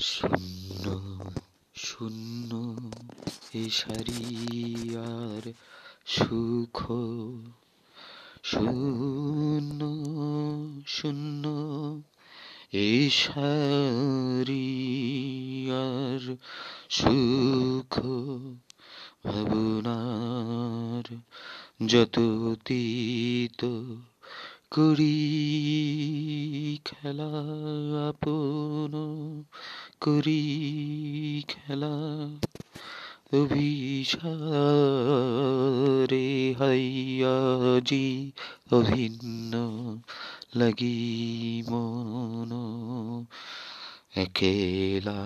শূন্য শূন্য, এ সারি আর সুখ। শূন্য শূন্য, এ সারি আর সুখ। ভাবনার যত অতীত করি, খেলা আপন করি খেলা অভিসারে হাইয়াজি অভিন্ন লাগি মন একেলা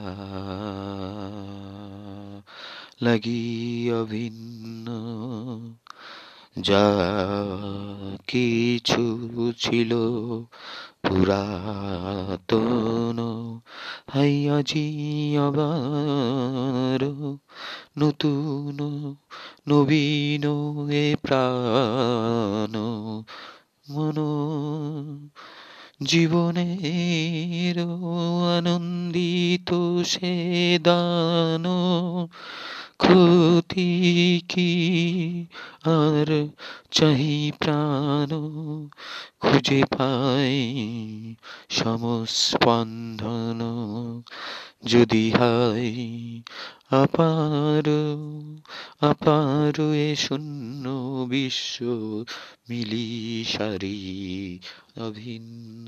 লাগি অভিন্ন। যা কিছু ছিল পুরাতন হাইয়াজি আবার নতুন নবীন এ প্রাণ মন জীবনের আনন্দিত সে দান ক্ষতি কি আর চাহি প্রাণ খুঁজে পাই সমস্পন্দন যদি হাই আপার আপার এ শূন্য বিশ্ব মিলি সারি অভিন্ন